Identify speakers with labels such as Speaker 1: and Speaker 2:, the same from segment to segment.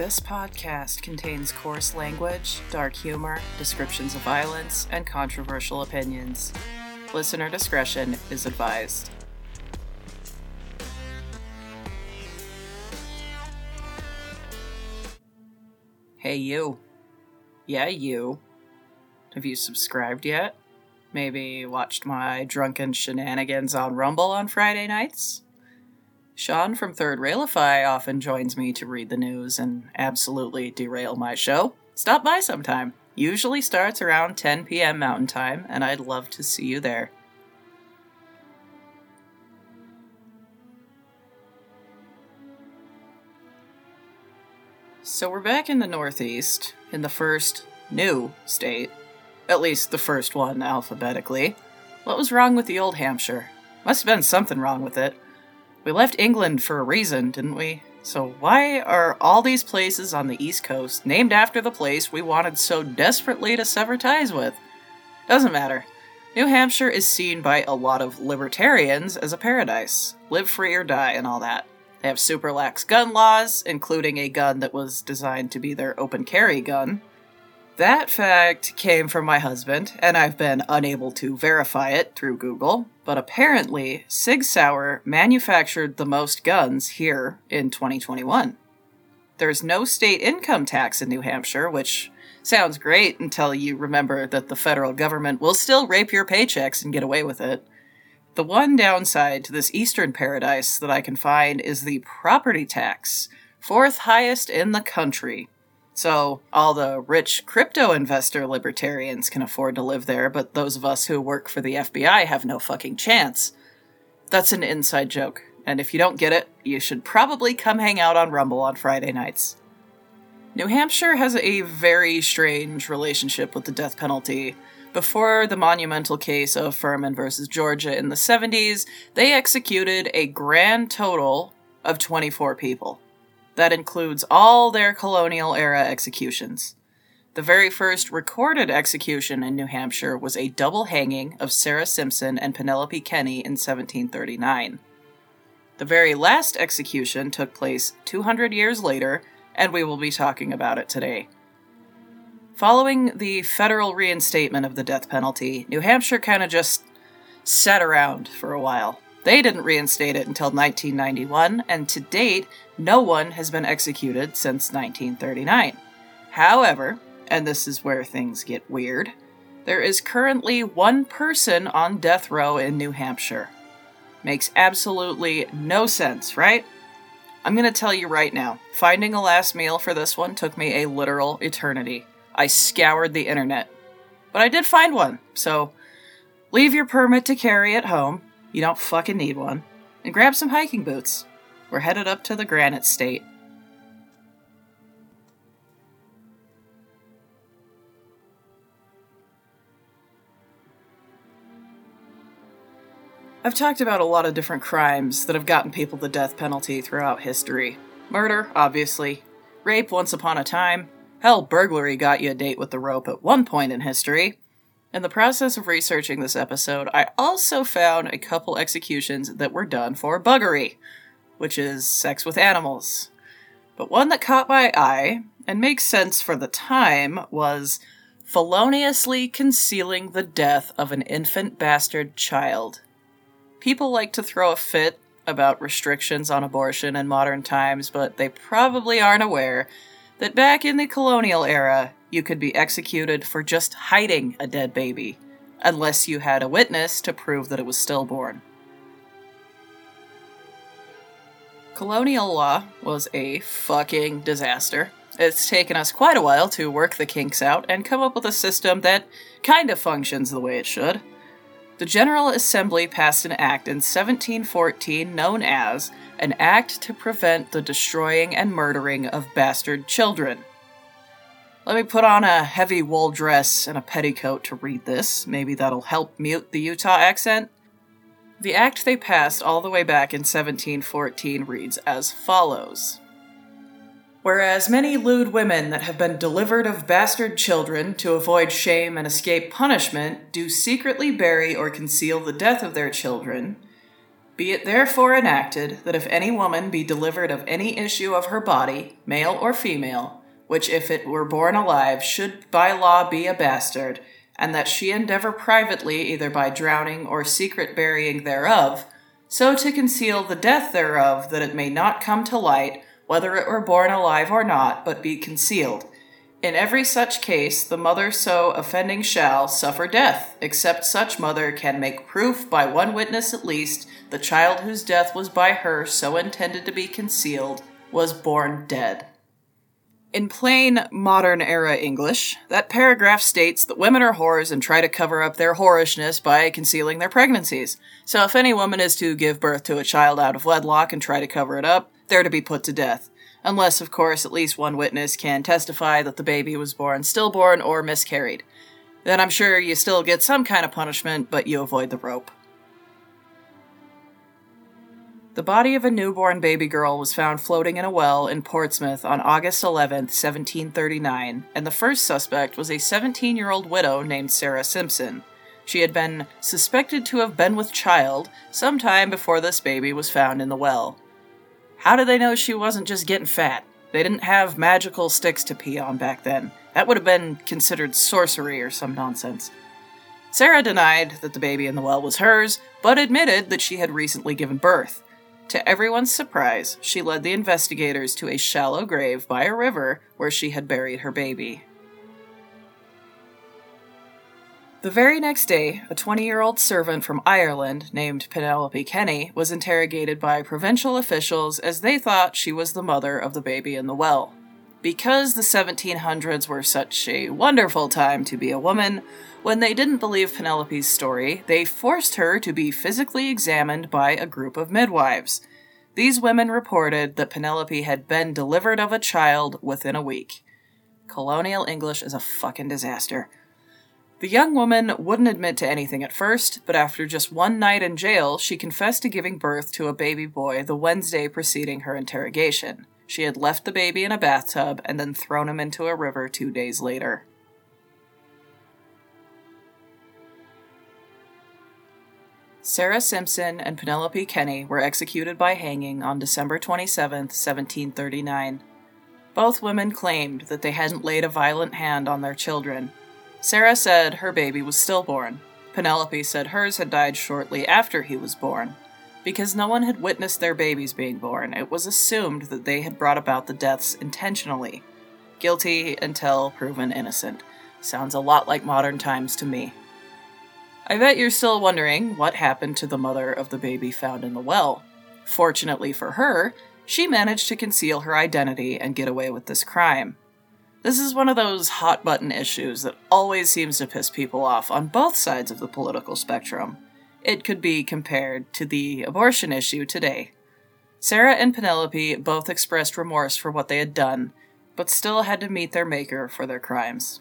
Speaker 1: This podcast contains coarse language, dark humor, descriptions of violence, and controversial opinions. Listener discretion is advised. Hey, you. Yeah, you. Have you subscribed yet? Maybe watched my drunken shenanigans on Rumble on Friday nights? Sean from Third Railify often joins me to read the news and absolutely derail my show. Stop by sometime. Usually starts around 10 p.m. Mountain Time, and I'd love to see you there. So we're back in the Northeast, in the first new state. At least the first one alphabetically. What was wrong with the old Hampshire? Must have been something wrong with it. We left England for a reason, didn't we? So why are all these places on the East Coast named after the place we wanted so desperately to sever ties with? Doesn't matter. New Hampshire is seen by a lot of libertarians as a paradise. Live free or die and all that. They have super lax gun laws, including a gun that was designed to be their open carry gun. That fact came from my husband, and I've been unable to verify it through Google, but apparently Sig Sauer manufactured the most guns here in 2021. There's no state income tax in New Hampshire, which sounds great until you remember that the federal government will still rape your paychecks and get away with it. The one downside to this eastern paradise that I can find is the property tax, fourth highest in the country. So, all the rich crypto investor libertarians can afford to live there, but those of us who work for the FBI have no fucking chance. That's an inside joke, and if you don't get it, you should probably come hang out on Rumble on Friday nights. New Hampshire has a very strange relationship with the death penalty. Before the monumental case of Furman versus Georgia in the 70s, they executed a grand total of 24 people. That includes all their colonial era executions. The very first recorded execution in New Hampshire was a double hanging of Sarah Simpson and Penelope Kenny in 1739. The very last execution took place 200 years later, and we will be talking about it today. Following the federal reinstatement of the death penalty, New Hampshire kind of just sat around for a while. They didn't reinstate it until 1991, and to date, no one has been executed since 1939. However, and this is where things get weird, there is currently one person on death row in New Hampshire. Makes absolutely no sense, right? I'm gonna tell you right now finding a last meal for this one took me a literal eternity. I scoured the internet. But I did find one, so leave your permit to carry at home you don't fucking need one. And grab some hiking boots. We're headed up to the Granite State. I've talked about a lot of different crimes that have gotten people the death penalty throughout history. Murder, obviously. Rape, once upon a time. Hell, burglary got you a date with the rope at one point in history. In the process of researching this episode, I also found a couple executions that were done for buggery, which is sex with animals. But one that caught my eye, and makes sense for the time, was feloniously concealing the death of an infant bastard child. People like to throw a fit about restrictions on abortion in modern times, but they probably aren't aware that back in the colonial era, you could be executed for just hiding a dead baby, unless you had a witness to prove that it was stillborn. Colonial law was a fucking disaster. It's taken us quite a while to work the kinks out and come up with a system that kind of functions the way it should. The General Assembly passed an act in 1714 known as an Act to Prevent the Destroying and Murdering of Bastard Children. Let me put on a heavy wool dress and a petticoat to read this. Maybe that'll help mute the Utah accent. The act they passed all the way back in 1714 reads as follows Whereas many lewd women that have been delivered of bastard children to avoid shame and escape punishment do secretly bury or conceal the death of their children, Be it therefore enacted that if any woman be delivered of any issue of her body, male or female, which if it were born alive should by law be a bastard, and that she endeavor privately, either by drowning or secret burying thereof, so to conceal the death thereof that it may not come to light, whether it were born alive or not, but be concealed. In every such case, the mother so offending shall suffer death, except such mother can make proof by one witness at least the child whose death was by her so intended to be concealed was born dead. In plain modern era English, that paragraph states that women are whores and try to cover up their whorishness by concealing their pregnancies. So if any woman is to give birth to a child out of wedlock and try to cover it up, they're to be put to death. Unless, of course, at least one witness can testify that the baby was born stillborn or miscarried. Then I'm sure you still get some kind of punishment, but you avoid the rope. The body of a newborn baby girl was found floating in a well in Portsmouth on August 11, 1739, and the first suspect was a 17 year old widow named Sarah Simpson. She had been suspected to have been with child some time before this baby was found in the well. How did they know she wasn't just getting fat? They didn't have magical sticks to pee on back then. That would have been considered sorcery or some nonsense. Sarah denied that the baby in the well was hers, but admitted that she had recently given birth. To everyone's surprise, she led the investigators to a shallow grave by a river where she had buried her baby. The very next day, a 20 year old servant from Ireland named Penelope Kenny was interrogated by provincial officials as they thought she was the mother of the baby in the well. Because the 1700s were such a wonderful time to be a woman, when they didn't believe Penelope's story, they forced her to be physically examined by a group of midwives. These women reported that Penelope had been delivered of a child within a week. Colonial English is a fucking disaster. The young woman wouldn't admit to anything at first, but after just one night in jail, she confessed to giving birth to a baby boy the Wednesday preceding her interrogation. She had left the baby in a bathtub and then thrown him into a river two days later. Sarah Simpson and Penelope Kenny were executed by hanging on December 27, 1739. Both women claimed that they hadn't laid a violent hand on their children. Sarah said her baby was stillborn. Penelope said hers had died shortly after he was born. Because no one had witnessed their babies being born, it was assumed that they had brought about the deaths intentionally. Guilty until proven innocent. Sounds a lot like modern times to me. I bet you're still wondering what happened to the mother of the baby found in the well. Fortunately for her, she managed to conceal her identity and get away with this crime. This is one of those hot button issues that always seems to piss people off on both sides of the political spectrum. It could be compared to the abortion issue today. Sarah and Penelope both expressed remorse for what they had done, but still had to meet their maker for their crimes.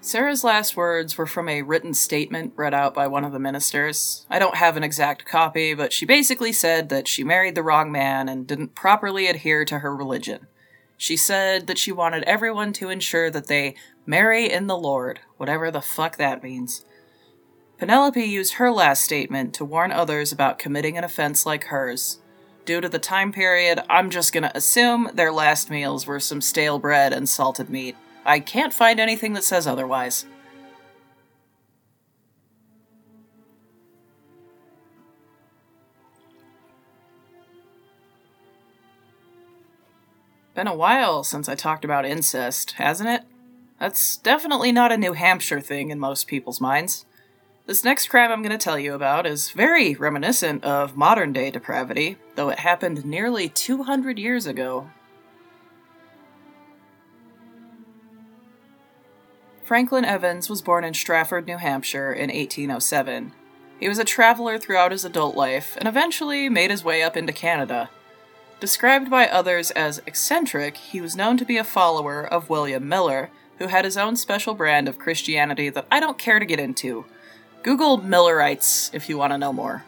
Speaker 1: Sarah's last words were from a written statement read out by one of the ministers. I don't have an exact copy, but she basically said that she married the wrong man and didn't properly adhere to her religion. She said that she wanted everyone to ensure that they marry in the Lord, whatever the fuck that means. Penelope used her last statement to warn others about committing an offense like hers. Due to the time period, I'm just gonna assume their last meals were some stale bread and salted meat. I can't find anything that says otherwise. Been a while since I talked about incest, hasn't it? That's definitely not a New Hampshire thing in most people's minds. This next crime I'm going to tell you about is very reminiscent of modern day depravity, though it happened nearly 200 years ago Franklin Evans was born in Stratford, New Hampshire in 1807. He was a traveler throughout his adult life and eventually made his way up into Canada. Described by others as eccentric, he was known to be a follower of William Miller, who had his own special brand of Christianity that I don't care to get into. Google Millerites if you want to know more.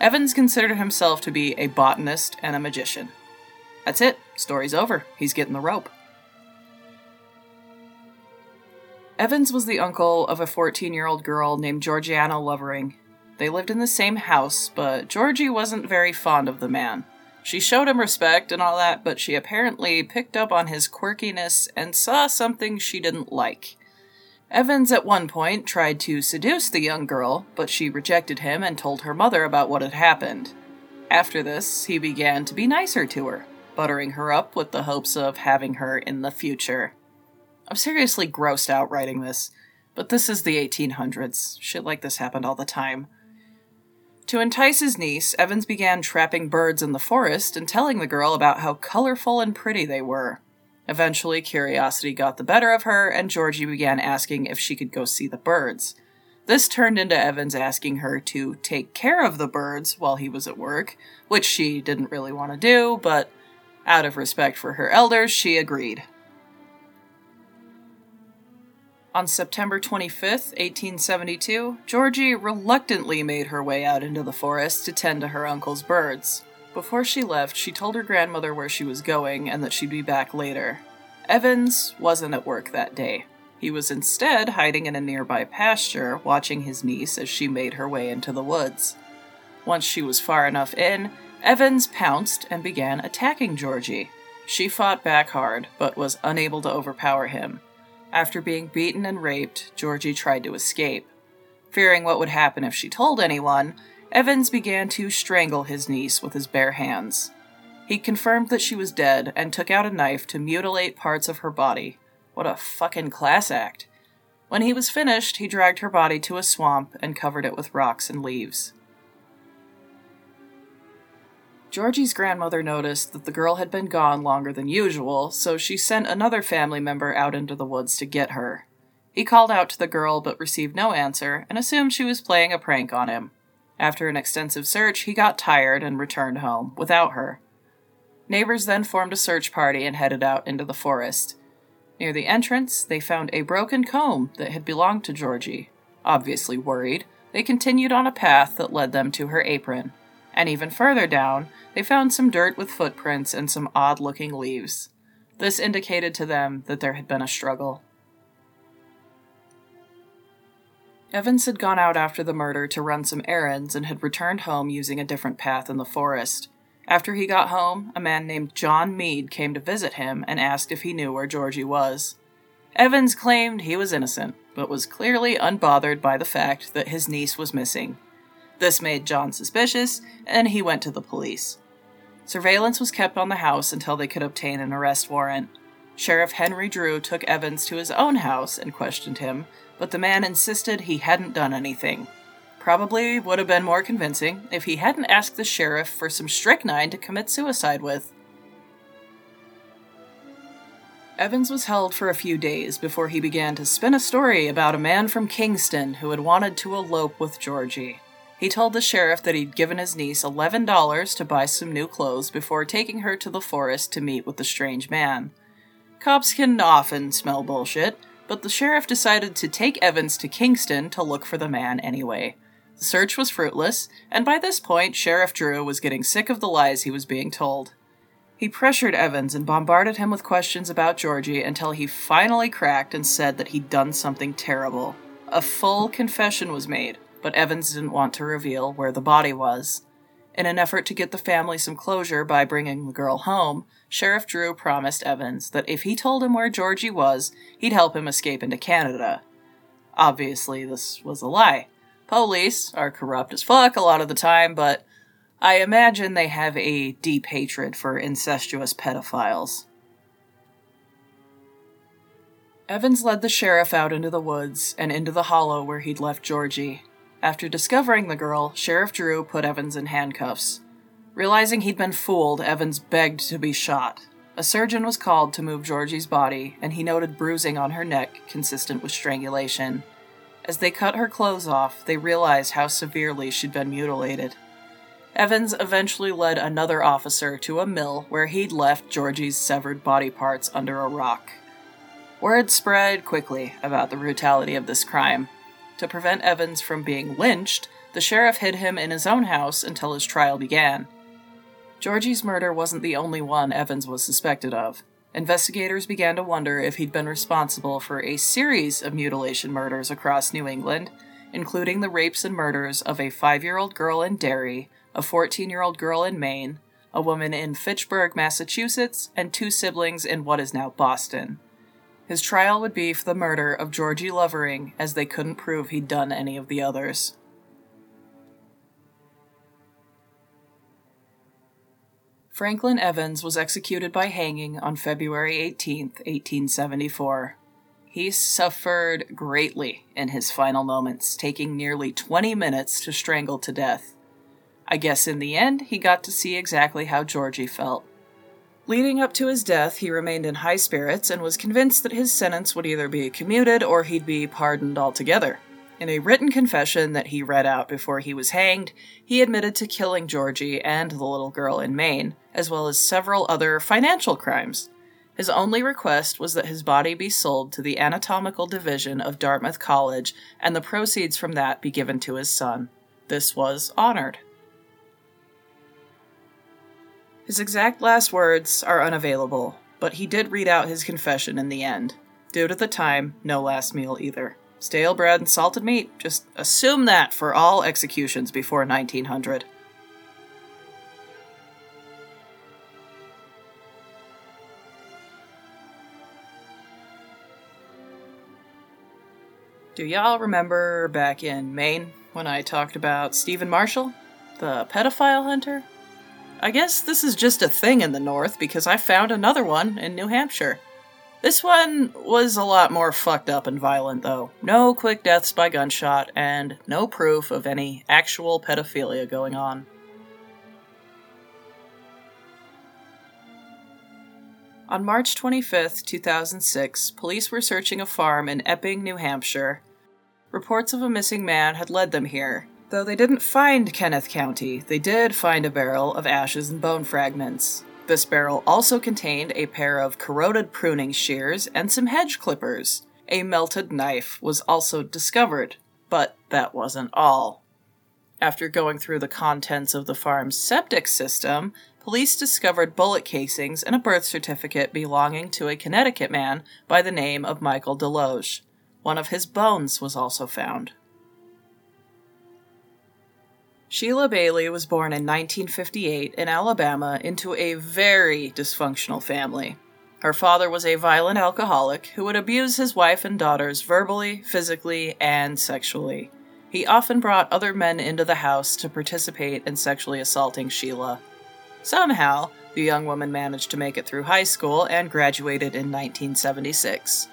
Speaker 1: Evans considered himself to be a botanist and a magician. That's it. Story's over. He's getting the rope. Evans was the uncle of a 14 year old girl named Georgiana Lovering. They lived in the same house, but Georgie wasn't very fond of the man. She showed him respect and all that, but she apparently picked up on his quirkiness and saw something she didn't like. Evans at one point tried to seduce the young girl, but she rejected him and told her mother about what had happened. After this, he began to be nicer to her, buttering her up with the hopes of having her in the future. I'm seriously grossed out writing this, but this is the 1800s. Shit like this happened all the time. To entice his niece, Evans began trapping birds in the forest and telling the girl about how colorful and pretty they were. Eventually, curiosity got the better of her, and Georgie began asking if she could go see the birds. This turned into Evans asking her to take care of the birds while he was at work, which she didn't really want to do, but out of respect for her elders, she agreed. On September 25th, 1872, Georgie reluctantly made her way out into the forest to tend to her uncle's birds. Before she left, she told her grandmother where she was going and that she'd be back later. Evans wasn't at work that day. He was instead hiding in a nearby pasture, watching his niece as she made her way into the woods. Once she was far enough in, Evans pounced and began attacking Georgie. She fought back hard, but was unable to overpower him. After being beaten and raped, Georgie tried to escape. Fearing what would happen if she told anyone, Evans began to strangle his niece with his bare hands. He confirmed that she was dead and took out a knife to mutilate parts of her body. What a fucking class act. When he was finished, he dragged her body to a swamp and covered it with rocks and leaves. Georgie's grandmother noticed that the girl had been gone longer than usual, so she sent another family member out into the woods to get her. He called out to the girl but received no answer and assumed she was playing a prank on him. After an extensive search, he got tired and returned home without her. Neighbors then formed a search party and headed out into the forest. Near the entrance, they found a broken comb that had belonged to Georgie. Obviously worried, they continued on a path that led them to her apron. And even further down, they found some dirt with footprints and some odd looking leaves. This indicated to them that there had been a struggle. Evans had gone out after the murder to run some errands and had returned home using a different path in the forest. After he got home, a man named John Mead came to visit him and asked if he knew where Georgie was. Evans claimed he was innocent, but was clearly unbothered by the fact that his niece was missing. This made John suspicious, and he went to the police. Surveillance was kept on the house until they could obtain an arrest warrant. Sheriff Henry Drew took Evans to his own house and questioned him, but the man insisted he hadn't done anything. Probably would have been more convincing if he hadn't asked the sheriff for some strychnine to commit suicide with. Evans was held for a few days before he began to spin a story about a man from Kingston who had wanted to elope with Georgie. He told the sheriff that he'd given his niece $11 to buy some new clothes before taking her to the forest to meet with the strange man. Cops can often smell bullshit, but the sheriff decided to take Evans to Kingston to look for the man anyway. The search was fruitless, and by this point, Sheriff Drew was getting sick of the lies he was being told. He pressured Evans and bombarded him with questions about Georgie until he finally cracked and said that he'd done something terrible. A full confession was made, but Evans didn't want to reveal where the body was. In an effort to get the family some closure by bringing the girl home, Sheriff Drew promised Evans that if he told him where Georgie was, he'd help him escape into Canada. Obviously, this was a lie. Police are corrupt as fuck a lot of the time, but I imagine they have a deep hatred for incestuous pedophiles. Evans led the sheriff out into the woods and into the hollow where he'd left Georgie. After discovering the girl, Sheriff Drew put Evans in handcuffs. Realizing he'd been fooled, Evans begged to be shot. A surgeon was called to move Georgie's body, and he noted bruising on her neck consistent with strangulation. As they cut her clothes off, they realized how severely she'd been mutilated. Evans eventually led another officer to a mill where he'd left Georgie's severed body parts under a rock. Word spread quickly about the brutality of this crime, to prevent Evans from being lynched, the sheriff hid him in his own house until his trial began. Georgie's murder wasn't the only one Evans was suspected of. Investigators began to wonder if he'd been responsible for a series of mutilation murders across New England, including the rapes and murders of a five year old girl in Derry, a 14 year old girl in Maine, a woman in Fitchburg, Massachusetts, and two siblings in what is now Boston. His trial would be for the murder of Georgie Lovering, as they couldn't prove he'd done any of the others. Franklin Evans was executed by hanging on February 18, 1874. He suffered greatly in his final moments, taking nearly 20 minutes to strangle to death. I guess in the end, he got to see exactly how Georgie felt. Leading up to his death, he remained in high spirits and was convinced that his sentence would either be commuted or he'd be pardoned altogether. In a written confession that he read out before he was hanged, he admitted to killing Georgie and the little girl in Maine, as well as several other financial crimes. His only request was that his body be sold to the anatomical division of Dartmouth College and the proceeds from that be given to his son. This was honored. His exact last words are unavailable, but he did read out his confession in the end. Due to the time, no last meal either. Stale bread and salted meat, just assume that for all executions before 1900. Do y'all remember back in Maine when I talked about Stephen Marshall, the pedophile hunter? I guess this is just a thing in the North because I found another one in New Hampshire. This one was a lot more fucked up and violent, though. No quick deaths by gunshot, and no proof of any actual pedophilia going on. On March 25, 2006, police were searching a farm in Epping, New Hampshire. Reports of a missing man had led them here, Though they didn't find Kenneth Countie, they did find a barrel of ashes and bone fragments. This barrel also contained a pair of corroded pruning shears and some hedge clippers. A melted knife was also discovered, but that wasn't all. After going through the contents of the farm's septic system, police discovered bullet casings and a birth certificate belonging to a Connecticut man by the name of Michael Deloge. One of his bones was also found. Sheila Bailey was born in 1958 in Alabama into a very dysfunctional family. Her father was a violent alcoholic who would abuse his wife and daughters verbally, physically, and sexually. He often brought other men into the house to participate in sexually assaulting Sheila. Somehow, the young woman managed to make it through high school and graduated in 1976.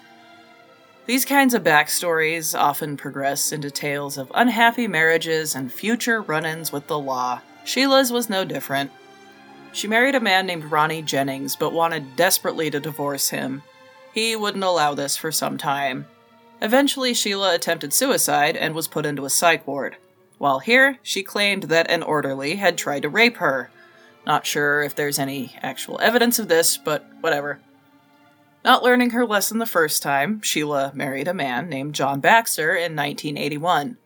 Speaker 1: These kinds of backstories often progress into tales of unhappy marriages and future run ins with the law. Sheila's was no different. She married a man named Ronnie Jennings, but wanted desperately to divorce him. He wouldn't allow this for some time. Eventually, Sheila attempted suicide and was put into a psych ward. While here, she claimed that an orderly had tried to rape her. Not sure if there's any actual evidence of this, but whatever. Not learning her lesson the first time, Sheila married a man named John Baxter in 1981.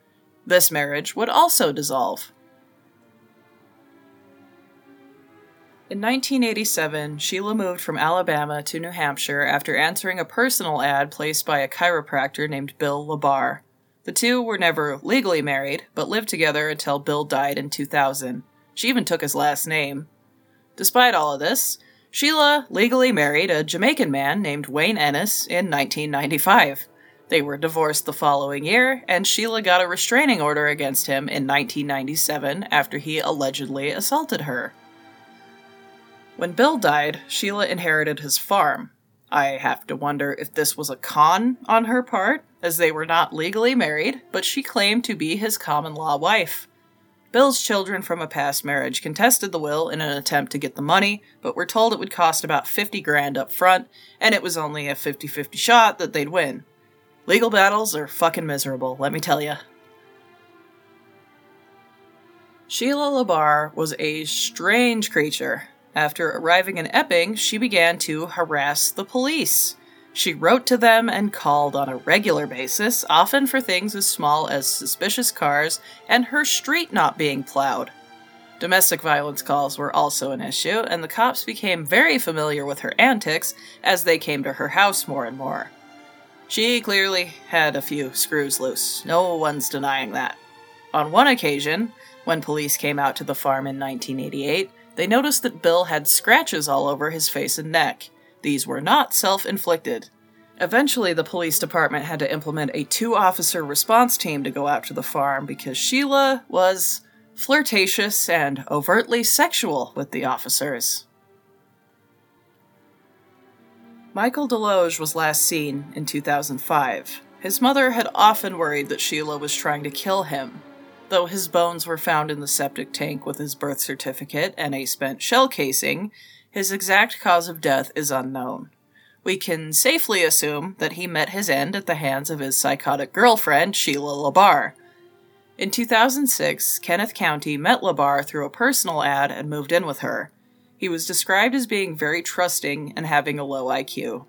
Speaker 1: This marriage would also dissolve. In 1987, Sheila moved from Alabama to New Hampshire after answering a personal ad placed by a chiropractor named Bill LaBarre. The two were never legally married, but lived together until Bill died in 2000. She even took his last name. Despite all of this, Sheila legally married a Jamaican man named Wayne Ennis in 1995. They were divorced the following year, and Sheila got a restraining order against him in 1997 after he allegedly assaulted her. When Bill died, Sheila inherited his farm. I have to wonder if this was a con on her part, as they were not legally married, but she claimed to be his common law wife. Bill's children from a past marriage contested the will in an attempt to get the money, but were told it would cost about 50 grand up front, and it was only a 50 50 shot that they'd win. Legal battles are fucking miserable, let me tell you. Sheila LaBarre was a strange creature. After arriving in Epping, she began to harass the police. She wrote to them and called on a regular basis, often for things as small as suspicious cars and her street not being plowed. Domestic violence calls were also an issue, and the cops became very familiar with her antics as they came to her house more and more. She clearly had a few screws loose. No one's denying that. On one occasion, when police came out to the farm in 1988, they noticed that Bill had scratches all over his face and neck. These were not self inflicted. Eventually, the police department had to implement a two officer response team to go out to the farm because Sheila was flirtatious and overtly sexual with the officers. Michael Deloge was last seen in 2005. His mother had often worried that Sheila was trying to kill him. Though his bones were found in the septic tank with his birth certificate and a spent shell casing, his exact cause of death is unknown. We can safely assume that he met his end at the hands of his psychotic girlfriend, Sheila LaBarre. In 2006, Kenneth Countie met LaBarre through a personal ad and moved in with her. He was described as being very trusting and having a low IQ.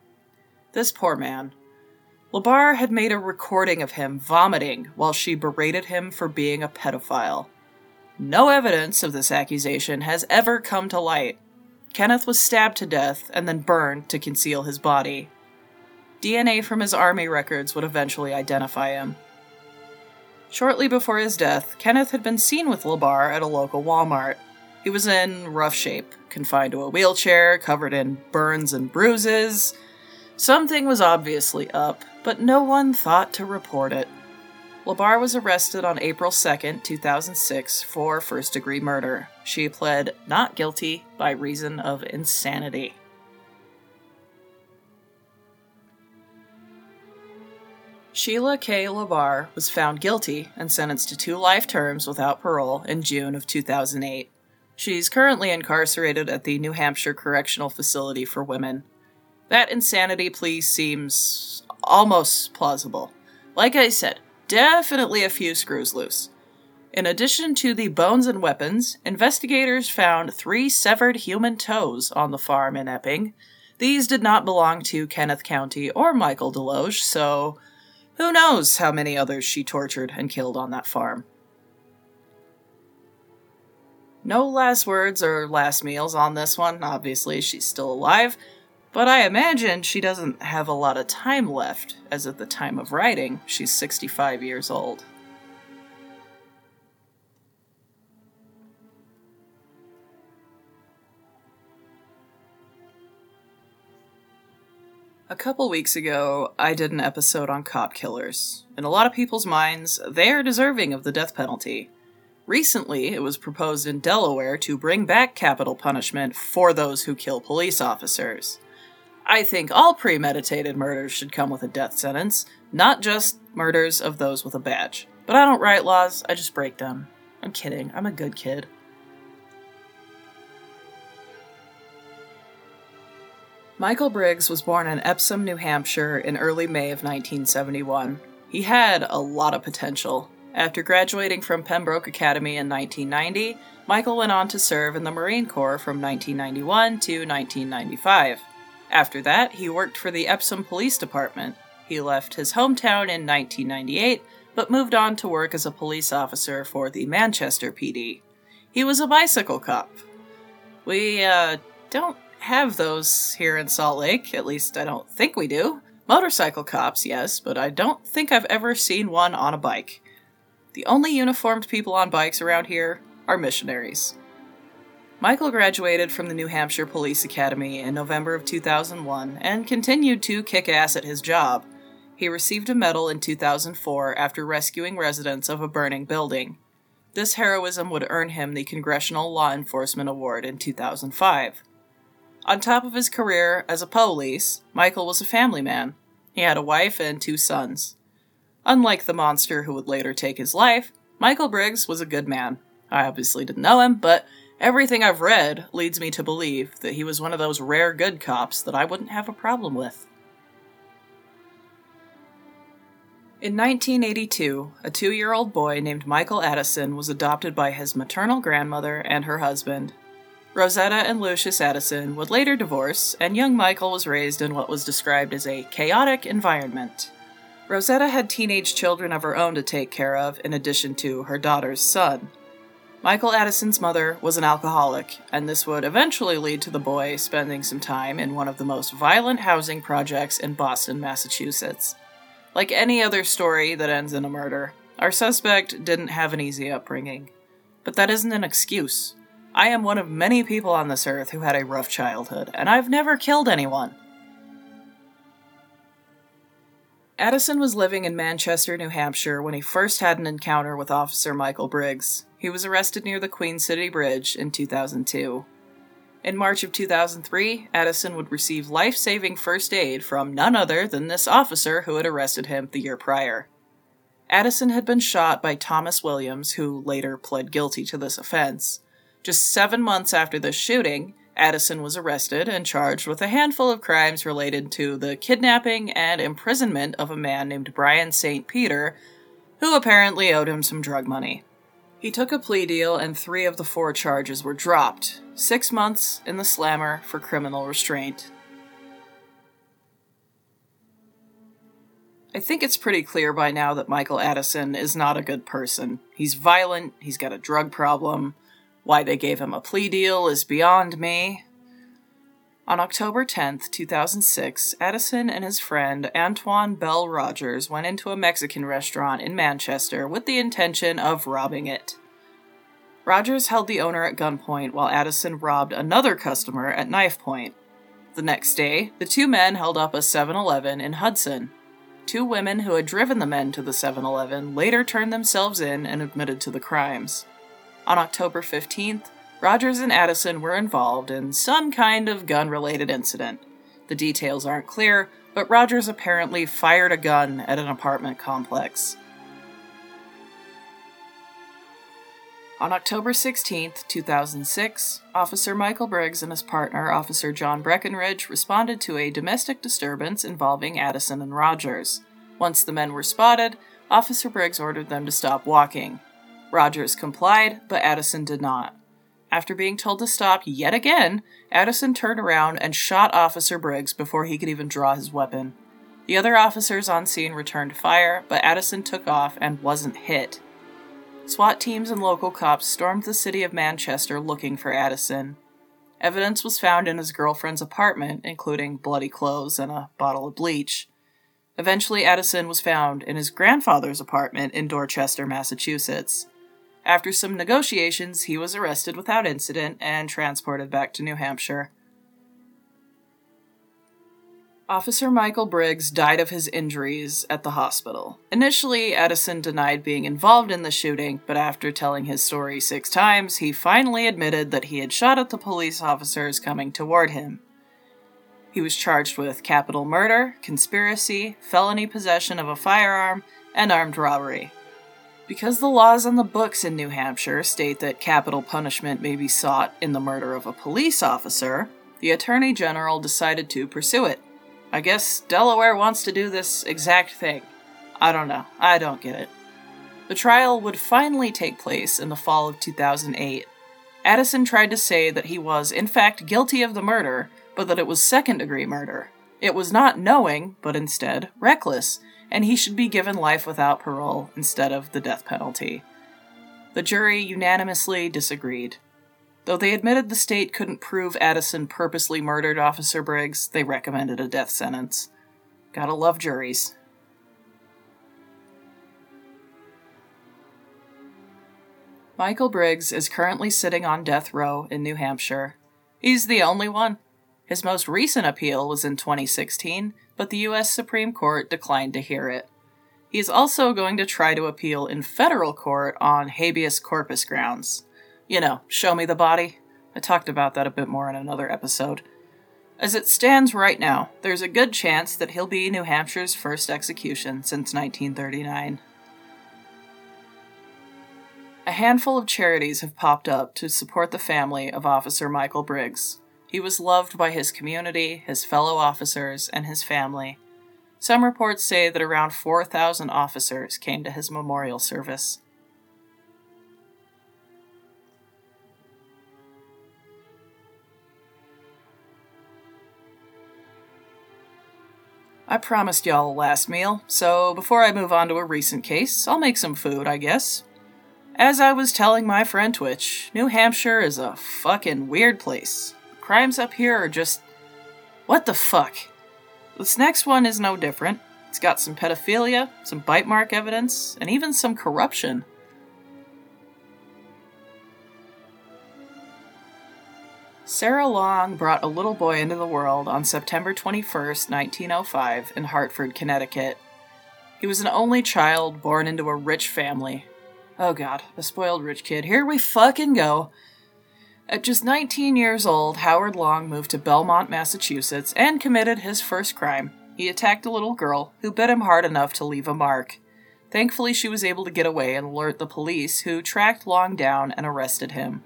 Speaker 1: This poor man. LaBarre had made a recording of him vomiting while she berated him for being a pedophile. No evidence of this accusation has ever come to light. Kenneth was stabbed to death and then burned to conceal his body. DNA from his army records would eventually identify him. Shortly before his death, Kenneth had been seen with LaBarre at a local Walmart. He was in rough shape, confined to a wheelchair, covered in burns and bruises. Something was obviously up, but no one thought to report it. LaBarre was arrested on April 2, 2006, for first degree murder. She pled not guilty by reason of insanity. Sheila K. LaBarre was found guilty and sentenced to two life terms without parole in June of 2008. She's currently incarcerated at the New Hampshire Correctional Facility for Women. That insanity plea seems almost plausible. Like I said, definitely a few screws loose. In addition to the bones and weapons, investigators found three severed human toes on the farm in Epping. These did not belong to Kenneth Countie or Michael Deloge, so who knows how many others she tortured and killed on that farm. No last words or last meals on this one. Obviously, she's still alive. But I imagine she doesn't have a lot of time left, as at the time of writing, she's 65 years old. A couple weeks ago, I did an episode on cop killers. In a lot of people's minds, they are deserving of the death penalty. Recently, it was proposed in Delaware to bring back capital punishment for those who kill police officers. I think all premeditated murders should come with a death sentence, not just murders of those with a badge. But I don't write laws, I just break them. I'm kidding, I'm a good kid. Michael Briggs was born in Epsom, New Hampshire in early May of 1971. He had a lot of potential, after graduating from Pembroke Academy in 1990, Michael went on to serve in the Marine Corps from 1991 to 1995. After that, he worked for the Epsom Police Department. He left his hometown in 1998, but moved on to work as a police officer for the Manchester PD. He was a bicycle cop. We, uh, don't have those here in Salt Lake, at least I don't think we do. Motorcycle cops, yes, but I don't think I've ever seen one on a bike. The only uniformed people on bikes around here are missionaries. Michael graduated from the New Hampshire Police Academy in November of 2001 and continued to kick ass at his job. He received a medal in 2004 after rescuing residents of a burning building. This heroism would earn him the Congressional Law Enforcement Award in 2005. On top of his career as a police, Michael was a family man. He had a wife and two sons. Unlike the monster who would later take his life, Michael Briggs was a good man. I obviously didn't know him, but everything I've read leads me to believe that he was one of those rare good cops that I wouldn't have a problem with. In 1982, a two year old boy named Michael Addison was adopted by his maternal grandmother and her husband. Rosetta and Lucius Addison would later divorce, and young Michael was raised in what was described as a chaotic environment. Rosetta had teenage children of her own to take care of, in addition to her daughter's son. Michael Addison's mother was an alcoholic, and this would eventually lead to the boy spending some time in one of the most violent housing projects in Boston, Massachusetts. Like any other story that ends in a murder, our suspect didn't have an easy upbringing. But that isn't an excuse. I am one of many people on this earth who had a rough childhood, and I've never killed anyone. Addison was living in Manchester, New Hampshire when he first had an encounter with Officer Michael Briggs. He was arrested near the Queen City Bridge in 2002. In March of 2003, Addison would receive life saving first aid from none other than this officer who had arrested him the year prior. Addison had been shot by Thomas Williams, who later pled guilty to this offense. Just seven months after the shooting, Addison was arrested and charged with a handful of crimes related to the kidnapping and imprisonment of a man named Brian St. Peter, who apparently owed him some drug money. He took a plea deal, and three of the four charges were dropped six months in the slammer for criminal restraint. I think it's pretty clear by now that Michael Addison is not a good person. He's violent, he's got a drug problem, why they gave him a plea deal is beyond me. On October 10, 2006, Addison and his friend Antoine Bell Rogers went into a Mexican restaurant in Manchester with the intention of robbing it. Rogers held the owner at gunpoint while Addison robbed another customer at knife point. The next day, the two men held up a 7 Eleven in Hudson. Two women who had driven the men to the 7 Eleven later turned themselves in and admitted to the crimes. On October 15th, Rogers and Addison were involved in some kind of gun related incident. The details aren't clear, but Rogers apparently fired a gun at an apartment complex. On October 16, 2006, Officer Michael Briggs and his partner, Officer John Breckenridge, responded to a domestic disturbance involving Addison and Rogers. Once the men were spotted, Officer Briggs ordered them to stop walking. Rogers complied, but Addison did not. After being told to stop yet again, Addison turned around and shot Officer Briggs before he could even draw his weapon. The other officers on scene returned fire, but Addison took off and wasn't hit. SWAT teams and local cops stormed the city of Manchester looking for Addison. Evidence was found in his girlfriend's apartment, including bloody clothes and a bottle of bleach. Eventually, Addison was found in his grandfather's apartment in Dorchester, Massachusetts. After some negotiations, he was arrested without incident and transported back to New Hampshire. Officer Michael Briggs died of his injuries at the hospital. Initially, Edison denied being involved in the shooting, but after telling his story six times, he finally admitted that he had shot at the police officers coming toward him. He was charged with capital murder, conspiracy, felony possession of a firearm, and armed robbery. Because the laws on the books in New Hampshire state that capital punishment may be sought in the murder of a police officer, the Attorney General decided to pursue it. I guess Delaware wants to do this exact thing. I don't know. I don't get it. The trial would finally take place in the fall of 2008. Addison tried to say that he was, in fact, guilty of the murder, but that it was second degree murder. It was not knowing, but instead reckless, and he should be given life without parole instead of the death penalty. The jury unanimously disagreed. Though they admitted the state couldn't prove Addison purposely murdered Officer Briggs, they recommended a death sentence. Gotta love juries. Michael Briggs is currently sitting on death row in New Hampshire. He's the only one. His most recent appeal was in 2016, but the U.S. Supreme Court declined to hear it. He is also going to try to appeal in federal court on habeas corpus grounds. You know, show me the body. I talked about that a bit more in another episode. As it stands right now, there's a good chance that he'll be New Hampshire's first execution since 1939. A handful of charities have popped up to support the family of Officer Michael Briggs. He was loved by his community, his fellow officers, and his family. Some reports say that around 4,000 officers came to his memorial service. I promised y'all a last meal, so before I move on to a recent case, I'll make some food, I guess. As I was telling my friend Twitch, New Hampshire is a fucking weird place crimes up here are just. What the fuck? This next one is no different. It's got some pedophilia, some bite mark evidence, and even some corruption. Sarah Long brought a little boy into the world on September 21, 1905, in Hartford, Connecticut. He was an only child born into a rich family. Oh god, a spoiled rich kid. Here we fucking go. At just 19 years old, Howard Long moved to Belmont, Massachusetts, and committed his first crime. He attacked a little girl who bit him hard enough to leave a mark. Thankfully, she was able to get away and alert the police, who tracked Long down and arrested him.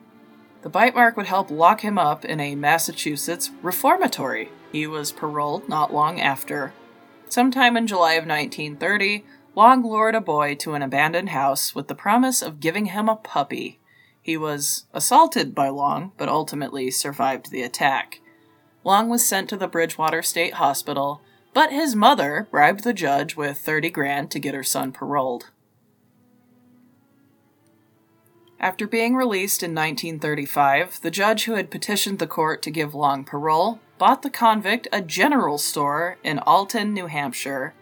Speaker 1: The bite mark would help lock him up in a Massachusetts reformatory. He was paroled not long after. Sometime in July of 1930, Long lured a boy to an abandoned house with the promise of giving him a puppy. He was assaulted by Long, but ultimately survived the attack. Long was sent to the Bridgewater State Hospital, but his mother bribed the judge with 30 grand to get her son paroled. After being released in 1935, the judge who had petitioned the court to give Long parole bought the convict a general store in Alton, New Hampshire.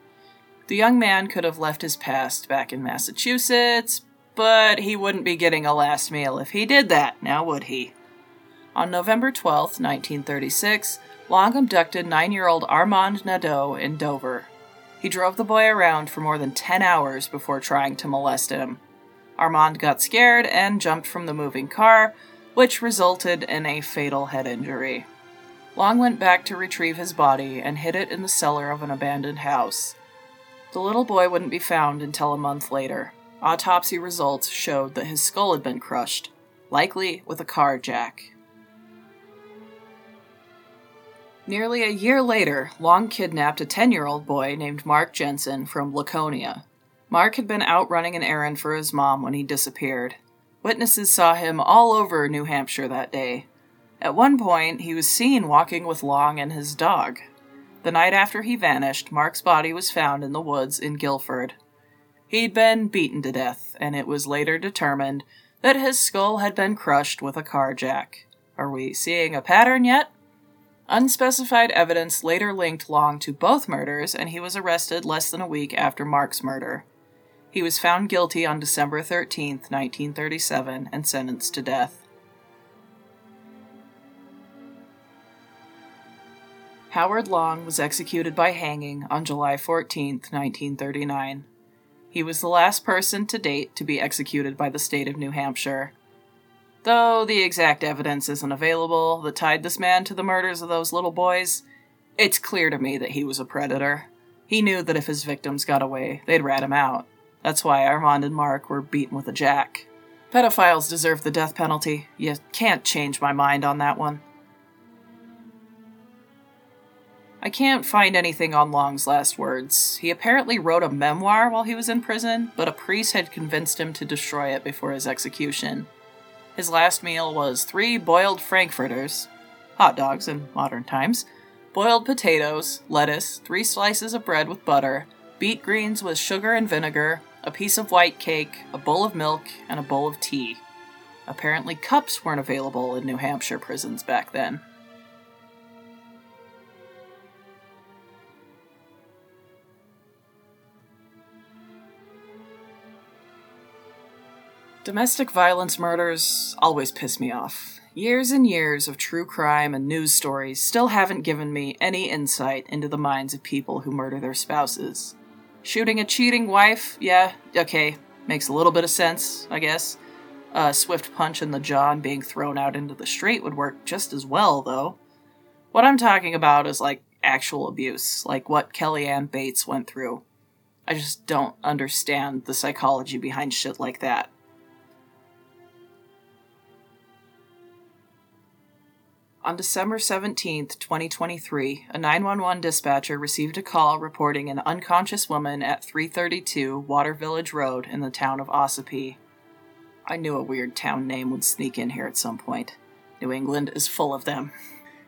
Speaker 1: The young man could have left his past back in Massachusetts, but he wouldn't be getting a last meal if he did that, now would he? On November 12, 1936, Long abducted nine year old Armand Nadeau in Dover. He drove the boy around for more than 10 hours before trying to molest him. Armand got scared and jumped from the moving car, which resulted in a fatal head injury. Long went back to retrieve his body and hid it in the cellar of an abandoned house. The little boy wouldn't be found until a month later. Autopsy results showed that his skull had been crushed, likely with a car jack. Nearly a year later, Long kidnapped a 10 year old boy named Mark Jensen from Laconia. Mark had been out running an errand for his mom when he disappeared. Witnesses saw him all over New Hampshire that day. At one point, he was seen walking with Long and his dog. The night after he vanished, Mark's body was found in the woods in Gilford. He'd been beaten to death, and it was later determined that his skull had been crushed with a car jack. Are we seeing a pattern yet? Unspecified evidence later linked Long to both murders, and he was arrested less than a week after Mark's murder. He was found guilty on December 13, 1937, and sentenced to death. Howard Long was executed by hanging on July 14, 1939. He was the last person to date to be executed by the state of New Hampshire. Though the exact evidence isn't available that tied this man to the murders of those little boys, it's clear to me that he was a predator. He knew that if his victims got away, they'd rat him out. That's why Armand and Mark were beaten with a jack. Pedophiles deserve the death penalty. You can't change my mind on that one. I can't find anything on Long's last words. He apparently wrote a memoir while he was in prison, but a priest had convinced him to destroy it before his execution. His last meal was three boiled frankfurters, hot dogs in modern times, boiled potatoes, lettuce, three slices of bread with butter, beet greens with sugar and vinegar, a piece of white cake, a bowl of milk, and a bowl of tea. Apparently, cups weren't available in New Hampshire prisons back then. Domestic violence murders always piss me off. Years and years of true crime and news stories still haven't given me any insight into the minds of people who murder their spouses. Shooting a cheating wife, yeah, okay, makes a little bit of sense, I guess. A swift punch in the jaw and being thrown out into the street would work just as well, though. What I'm talking about is like actual abuse, like what Kellyanne Bates went through. I just don't understand the psychology behind shit like that. On December 17, 2023, a 911 dispatcher received a call reporting an unconscious woman at 332 Water Village Road in the town of Ossipee. I knew a weird town name would sneak in here at some point. New England is full of them.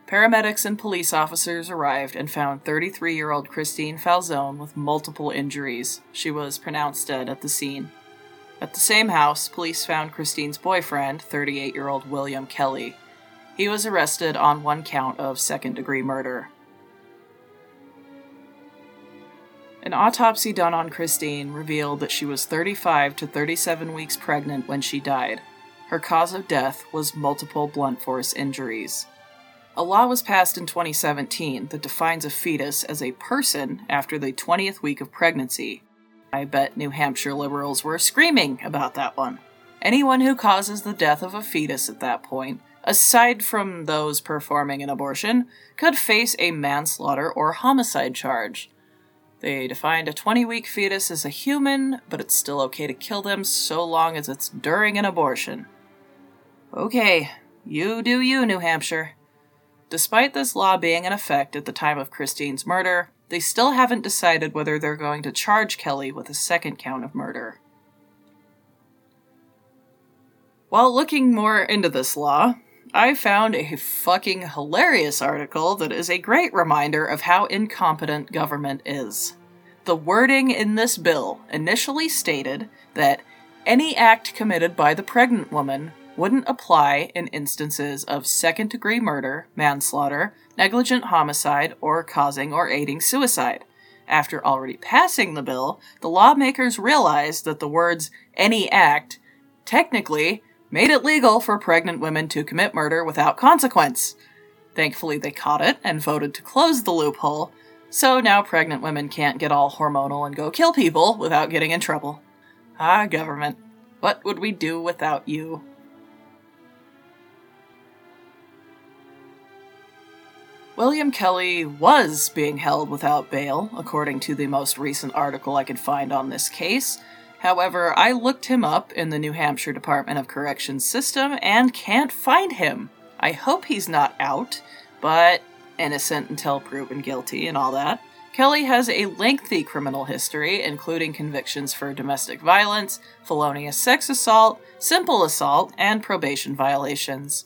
Speaker 1: Paramedics and police officers arrived and found 33 year old Christine Falzone with multiple injuries. She was pronounced dead at the scene. At the same house, police found Christine's boyfriend, 38 year old William Kelly, he was arrested on one count of second degree murder. An autopsy done on Christine revealed that she was 35 to 37 weeks pregnant when she died. Her cause of death was multiple blunt force injuries. A law was passed in 2017 that defines a fetus as a person after the 20th week of pregnancy. I bet New Hampshire liberals were screaming about that one. Anyone who causes the death of a fetus at that point, aside from those performing an abortion, could face a manslaughter or homicide charge. They defined a 20 week fetus as a human, but it's still okay to kill them so long as it's during an abortion. Okay, you do you, New Hampshire. Despite this law being in effect at the time of Christine's murder, they still haven't decided whether they're going to charge Kelly with a second count of murder. While looking more into this law, I found a fucking hilarious article that is a great reminder of how incompetent government is. The wording in this bill initially stated that any act committed by the pregnant woman wouldn't apply in instances of second degree murder, manslaughter, negligent homicide, or causing or aiding suicide. After already passing the bill, the lawmakers realized that the words any act technically made it legal for pregnant women to commit murder without consequence. Thankfully, they caught it and voted to close the loophole, so now pregnant women can't get all hormonal and go kill people without getting in trouble. Ah, government, what would we do without you? William Kelly was being held without bail, according to the most recent article I could find on this case, However, I looked him up in the New Hampshire Department of Corrections system and can't find him. I hope he's not out, but innocent until proven guilty and all that. Kelly has a lengthy criminal history, including convictions for domestic violence, felonious sex assault, simple assault, and probation violations.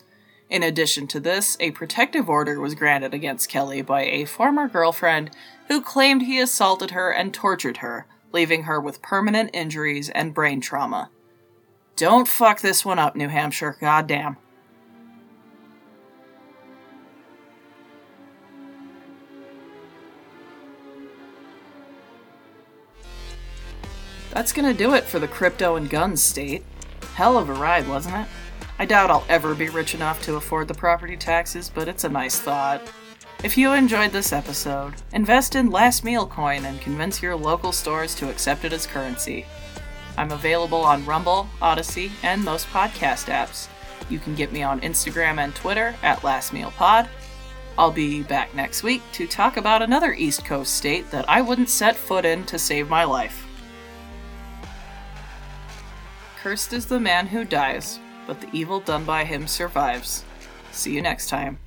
Speaker 1: In addition to this, a protective order was granted against Kelly by a former girlfriend who claimed he assaulted her and tortured her, leaving her with permanent injuries and brain trauma. Don't fuck this one up, New Hampshire, goddamn. That's gonna do it for the crypto and guns state. Hell of a ride, wasn't it? I doubt I'll ever be rich enough to afford the property taxes, but it's a nice thought. If you enjoyed this episode, invest in Last Meal Coin and convince your local stores to accept it as currency. I'm available on Rumble, Odysee, and most podcast apps. You can get me on Instagram and Twitter at Last Meal Pod. I'll be back next week to talk about another East Coast state that I wouldn't set foot in to save my life. Cursed is the man who dies, but the evil done by him survives. See you next time.